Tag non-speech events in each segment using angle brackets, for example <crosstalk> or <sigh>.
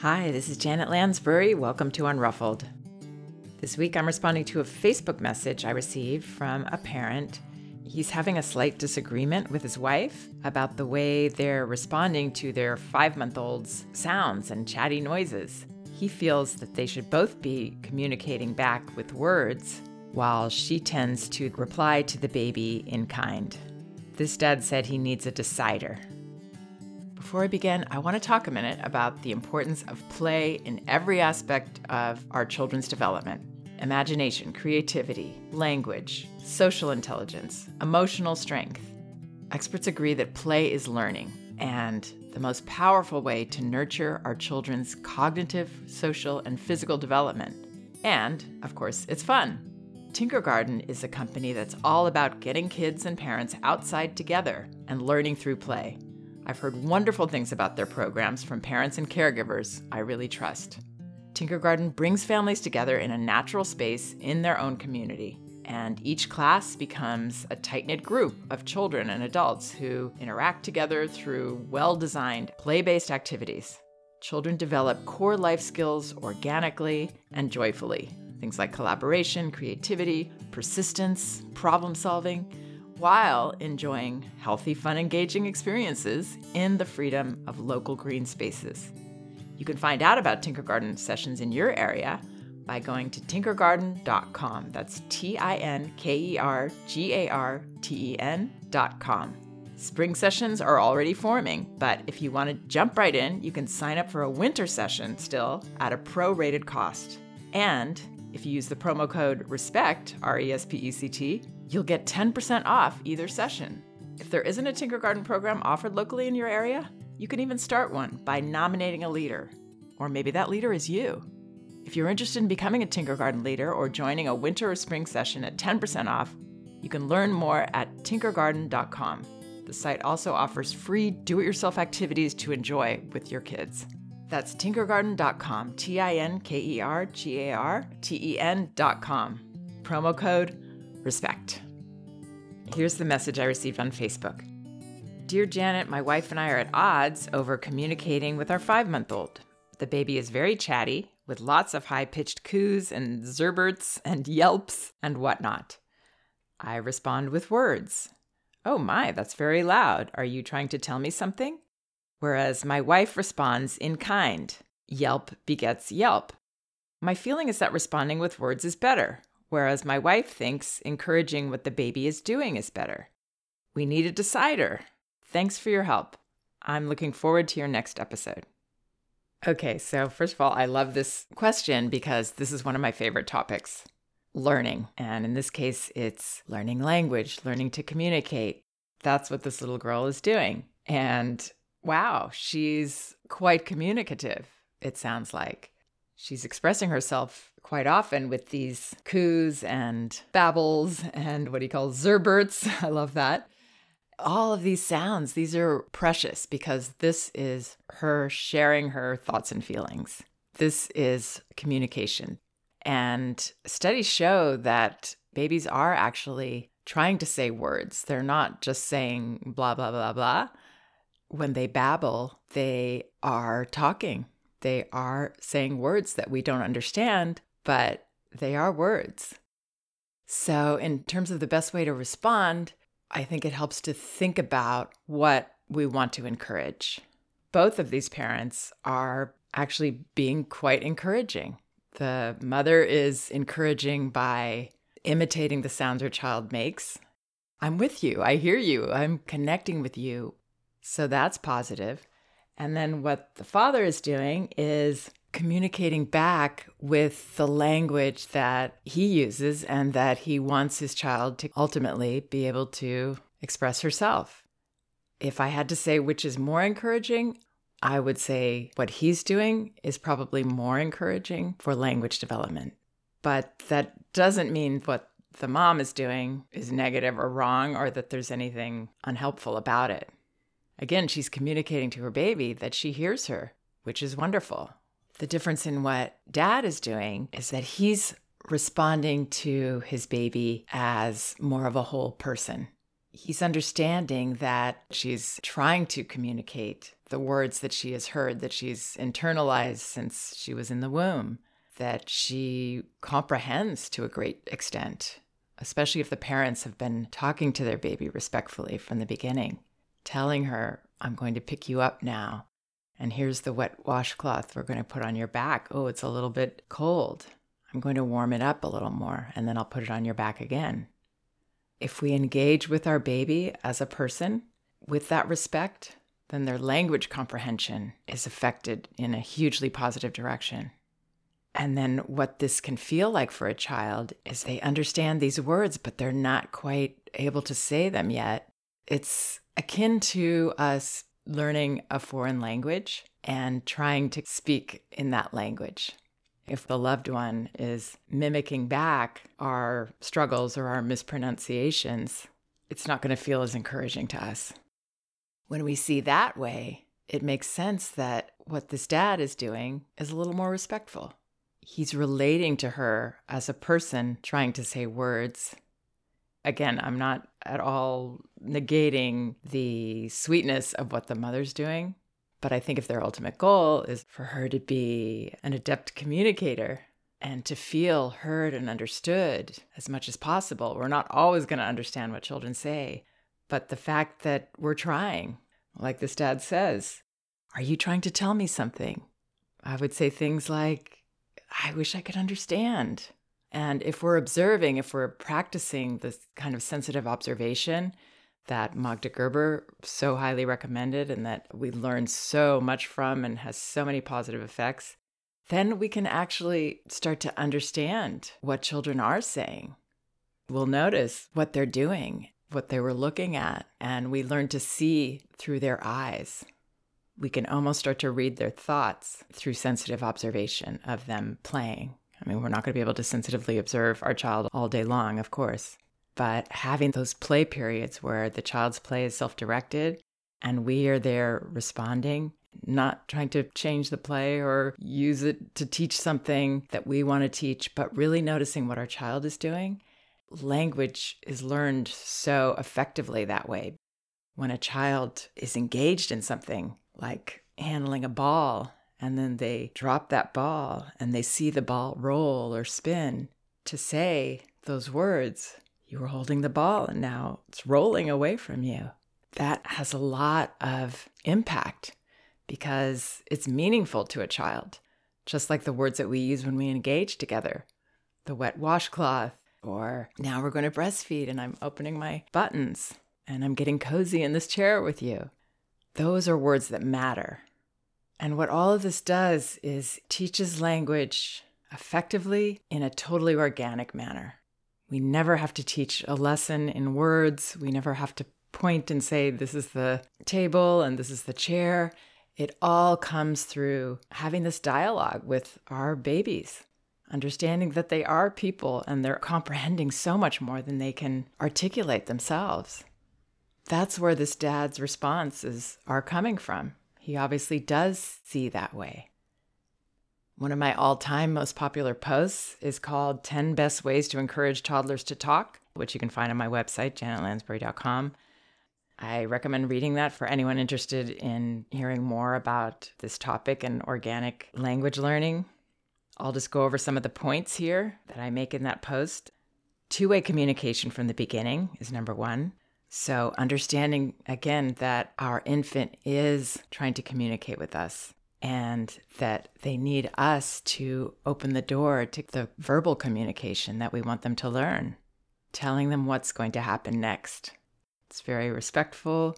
Hi, this is Janet Lansbury. Welcome to Unruffled. This week I'm responding to a Facebook message I received from a parent. He's having a slight disagreement with his wife about the way they're responding to their five month old's sounds and chatty noises. He feels that they should both be communicating back with words, while she tends to reply to the baby in kind. This dad said he needs a decider. Before I begin, I want to talk a minute about the importance of play in every aspect of our children's development imagination, creativity, language, social intelligence, emotional strength. Experts agree that play is learning and the most powerful way to nurture our children's cognitive, social, and physical development. And, of course, it's fun. Tinkergarten is a company that's all about getting kids and parents outside together and learning through play. I've heard wonderful things about their programs from parents and caregivers I really trust. Tinkergarten brings families together in a natural space in their own community, and each class becomes a tight knit group of children and adults who interact together through well designed, play based activities. Children develop core life skills organically and joyfully. Things like collaboration, creativity, persistence, problem solving while enjoying healthy, fun, engaging experiences in the freedom of local green spaces. You can find out about Tinkergarten sessions in your area by going to tinkergarten.com. That's T I N K E R G A R T E N.com. Spring sessions are already forming, but if you want to jump right in, you can sign up for a winter session still at a prorated cost. And if you use the promo code RESPECT, R E S P E C T, you'll get 10% off either session. If there isn't a Tinkergarten program offered locally in your area, you can even start one by nominating a leader. Or maybe that leader is you. If you're interested in becoming a Tinkergarten leader or joining a winter or spring session at 10% off, you can learn more at tinkergarten.com. The site also offers free do it yourself activities to enjoy with your kids. That's tinkergarten.com, T I N K E R G A R T E N.com. Promo code RESPECT. Here's the message I received on Facebook Dear Janet, my wife and I are at odds over communicating with our five month old. The baby is very chatty, with lots of high pitched coos and zerberts and yelps and whatnot. I respond with words. Oh my, that's very loud. Are you trying to tell me something? Whereas my wife responds in kind. Yelp begets yelp. My feeling is that responding with words is better, whereas my wife thinks encouraging what the baby is doing is better. We need a decider. Thanks for your help. I'm looking forward to your next episode. Okay, so first of all, I love this question because this is one of my favorite topics learning. And in this case, it's learning language, learning to communicate. That's what this little girl is doing. And wow, she's quite communicative, it sounds like. She's expressing herself quite often with these coos and babbles and what he calls zerberts. <laughs> I love that. All of these sounds, these are precious because this is her sharing her thoughts and feelings. This is communication. And studies show that babies are actually trying to say words. They're not just saying blah, blah, blah, blah. When they babble, they are talking. They are saying words that we don't understand, but they are words. So, in terms of the best way to respond, I think it helps to think about what we want to encourage. Both of these parents are actually being quite encouraging. The mother is encouraging by imitating the sounds her child makes. I'm with you. I hear you. I'm connecting with you. So that's positive. And then what the father is doing is communicating back with the language that he uses and that he wants his child to ultimately be able to express herself. If I had to say which is more encouraging, I would say what he's doing is probably more encouraging for language development. But that doesn't mean what the mom is doing is negative or wrong or that there's anything unhelpful about it. Again, she's communicating to her baby that she hears her, which is wonderful. The difference in what dad is doing is that he's responding to his baby as more of a whole person. He's understanding that she's trying to communicate the words that she has heard, that she's internalized since she was in the womb, that she comprehends to a great extent, especially if the parents have been talking to their baby respectfully from the beginning, telling her, I'm going to pick you up now. And here's the wet washcloth we're going to put on your back. Oh, it's a little bit cold. I'm going to warm it up a little more, and then I'll put it on your back again. If we engage with our baby as a person with that respect, then their language comprehension is affected in a hugely positive direction. And then what this can feel like for a child is they understand these words, but they're not quite able to say them yet. It's akin to us learning a foreign language and trying to speak in that language if the loved one is mimicking back our struggles or our mispronunciations, it's not going to feel as encouraging to us. When we see that way, it makes sense that what this dad is doing is a little more respectful. He's relating to her as a person trying to say words. Again, I'm not at all negating the sweetness of what the mother's doing. But I think if their ultimate goal is for her to be an adept communicator and to feel heard and understood as much as possible, we're not always going to understand what children say. But the fact that we're trying, like this dad says, Are you trying to tell me something? I would say things like, I wish I could understand. And if we're observing, if we're practicing this kind of sensitive observation, that Magda Gerber so highly recommended and that we learn so much from and has so many positive effects, then we can actually start to understand what children are saying. We'll notice what they're doing, what they were looking at, and we learn to see through their eyes. We can almost start to read their thoughts through sensitive observation of them playing. I mean, we're not going to be able to sensitively observe our child all day long, of course, but having those play periods where the child's play is self directed and we are there responding, not trying to change the play or use it to teach something that we want to teach, but really noticing what our child is doing. Language is learned so effectively that way. When a child is engaged in something like handling a ball, and then they drop that ball and they see the ball roll or spin, to say those words you were holding the ball and now it's rolling away from you. That has a lot of impact because it's meaningful to a child, just like the words that we use when we engage together the wet washcloth, or now we're going to breastfeed and I'm opening my buttons and I'm getting cozy in this chair with you. Those are words that matter. And what all of this does is teaches language effectively in a totally organic manner. We never have to teach a lesson in words. We never have to point and say, this is the table and this is the chair. It all comes through having this dialogue with our babies, understanding that they are people and they're comprehending so much more than they can articulate themselves. That's where this dad's responses are coming from. He obviously does see that way. One of my all time most popular posts is called 10 Best Ways to Encourage Toddlers to Talk, which you can find on my website, janetlansbury.com. I recommend reading that for anyone interested in hearing more about this topic and organic language learning. I'll just go over some of the points here that I make in that post. Two way communication from the beginning is number one. So, understanding again that our infant is trying to communicate with us and that they need us to open the door to the verbal communication that we want them to learn, telling them what's going to happen next. It's very respectful,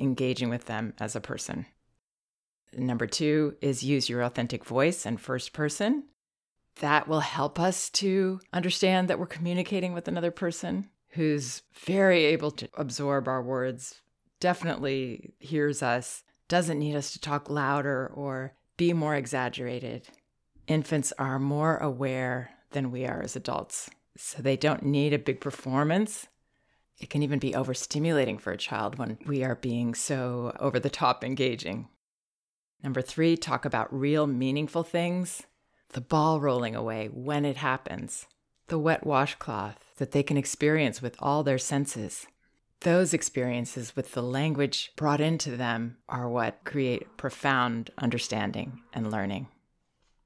engaging with them as a person. Number two is use your authentic voice and first person. That will help us to understand that we're communicating with another person who's very able to absorb our words, definitely hears us, doesn't need us to talk louder or be more exaggerated. Infants are more aware than we are as adults, so they don't need a big performance. It can even be overstimulating for a child when we are being so over the top engaging. Number three, talk about real meaningful things. The ball rolling away when it happens, the wet washcloth that they can experience with all their senses, those experiences with the language brought into them are what create profound understanding and learning.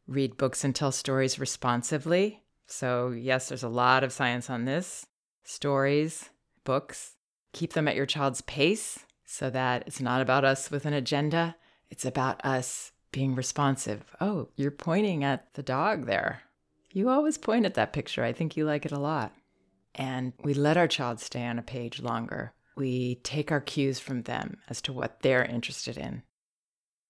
Read books and tell stories responsively. So, yes, there's a lot of science on this. Stories, books, keep them at your child's pace so that it's not about us with an agenda. It's about us being responsive. Oh, you're pointing at the dog there. You always point at that picture. I think you like it a lot. And we let our child stay on a page longer. We take our cues from them as to what they're interested in.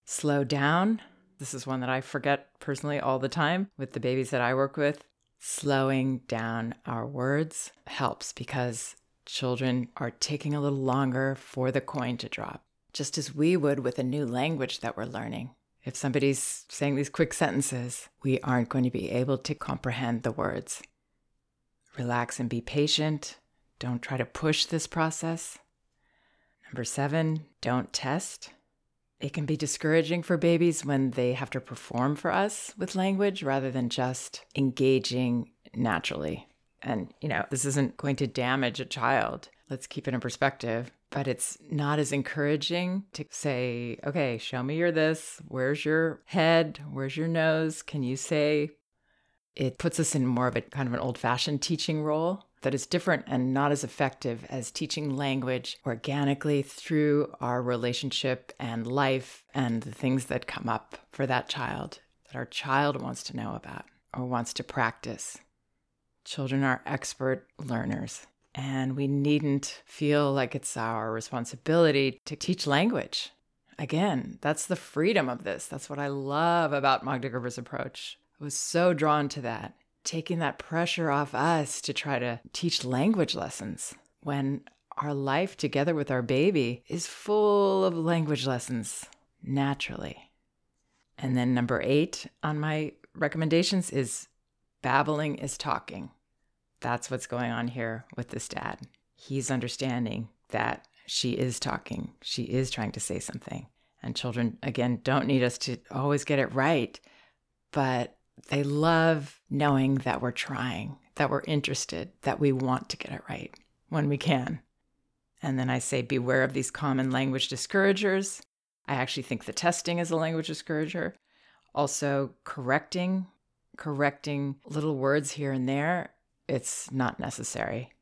Slow down. This is one that I forget personally all the time with the babies that I work with. Slowing down our words helps because children are taking a little longer for the coin to drop, just as we would with a new language that we're learning. If somebody's saying these quick sentences, we aren't going to be able to comprehend the words. Relax and be patient. Don't try to push this process. Number seven, don't test. It can be discouraging for babies when they have to perform for us with language rather than just engaging naturally. And, you know, this isn't going to damage a child. Let's keep it in perspective but it's not as encouraging to say, okay, show me your this. Where's your head? Where's your nose? Can you say? It puts us in more of a kind of an old fashioned teaching role that is different and not as effective as teaching language organically through our relationship and life and the things that come up for that child that our child wants to know about or wants to practice. Children are expert learners. And we needn't feel like it's our responsibility to teach language. Again, that's the freedom of this. That's what I love about Magda Gerber's approach. I was so drawn to that, taking that pressure off us to try to teach language lessons when our life together with our baby is full of language lessons naturally. And then number eight on my recommendations is babbling is talking. That's what's going on here with this dad. He's understanding that she is talking, she is trying to say something. And children, again, don't need us to always get it right, but they love knowing that we're trying, that we're interested, that we want to get it right when we can. And then I say, beware of these common language discouragers. I actually think the testing is a language discourager. Also, correcting, correcting little words here and there it's not necessary.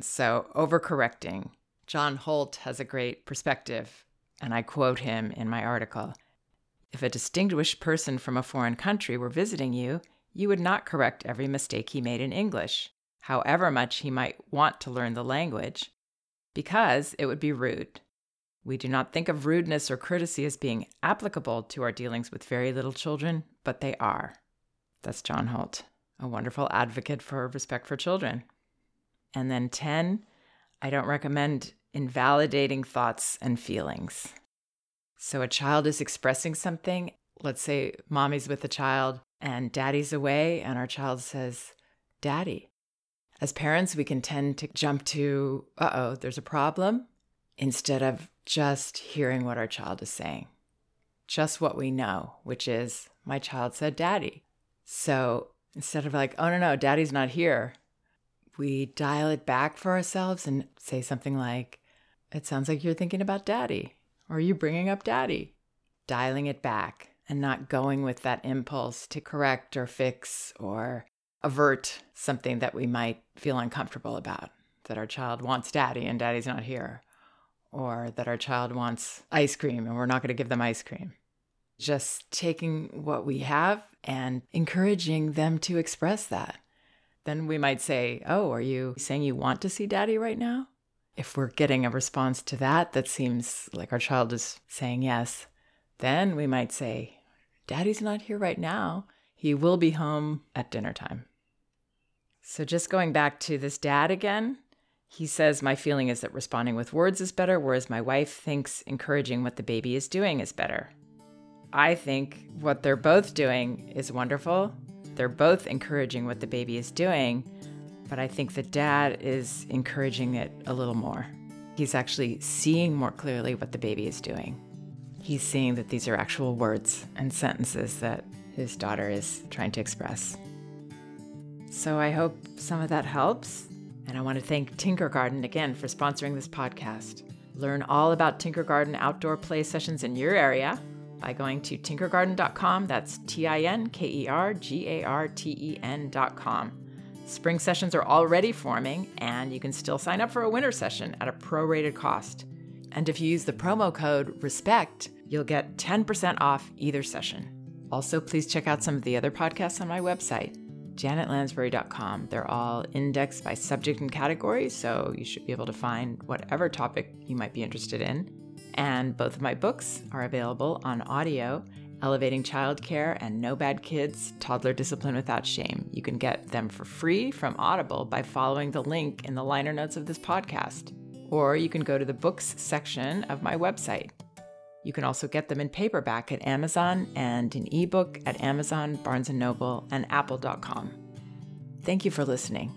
So, overcorrecting. John Holt has a great perspective, and I quote him in my article. If a distinguished person from a foreign country were visiting you, you would not correct every mistake he made in English, however much he might want to learn the language, because it would be rude. We do not think of rudeness or courtesy as being applicable to our dealings with very little children, but they are. That's John Holt a wonderful advocate for respect for children. And then 10, I don't recommend invalidating thoughts and feelings. So a child is expressing something. Let's say mommy's with a child and daddy's away, and our child says, Daddy. As parents, we can tend to jump to, uh oh, there's a problem, instead of just hearing what our child is saying. Just what we know, which is, my child said daddy. So Instead of like, oh no, no, daddy's not here, we dial it back for ourselves and say something like, it sounds like you're thinking about daddy, or are you bringing up daddy? Dialing it back and not going with that impulse to correct or fix or avert something that we might feel uncomfortable about. That our child wants daddy and daddy's not here, or that our child wants ice cream and we're not going to give them ice cream. Just taking what we have and encouraging them to express that. Then we might say, Oh, are you saying you want to see daddy right now? If we're getting a response to that that seems like our child is saying yes, then we might say, Daddy's not here right now. He will be home at dinner time. So, just going back to this dad again, he says, My feeling is that responding with words is better, whereas my wife thinks encouraging what the baby is doing is better. I think what they're both doing is wonderful. They're both encouraging what the baby is doing, but I think the dad is encouraging it a little more. He's actually seeing more clearly what the baby is doing. He's seeing that these are actual words and sentences that his daughter is trying to express. So I hope some of that helps. And I want to thank Tinkergarten again for sponsoring this podcast. Learn all about Tinkergarten outdoor play sessions in your area by going to tinkergarten.com. That's T I N K E R G A R T E N.com. Spring sessions are already forming, and you can still sign up for a winter session at a prorated cost. And if you use the promo code RESPECT, you'll get 10% off either session. Also, please check out some of the other podcasts on my website, janetlansbury.com. They're all indexed by subject and category, so you should be able to find whatever topic you might be interested in. And both of my books are available on audio Elevating Childcare and No Bad Kids Toddler Discipline Without Shame. You can get them for free from Audible by following the link in the liner notes of this podcast. Or you can go to the books section of my website. You can also get them in paperback at Amazon and in ebook at Amazon, Barnes & Noble, and apple.com. Thank you for listening.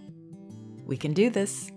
We can do this.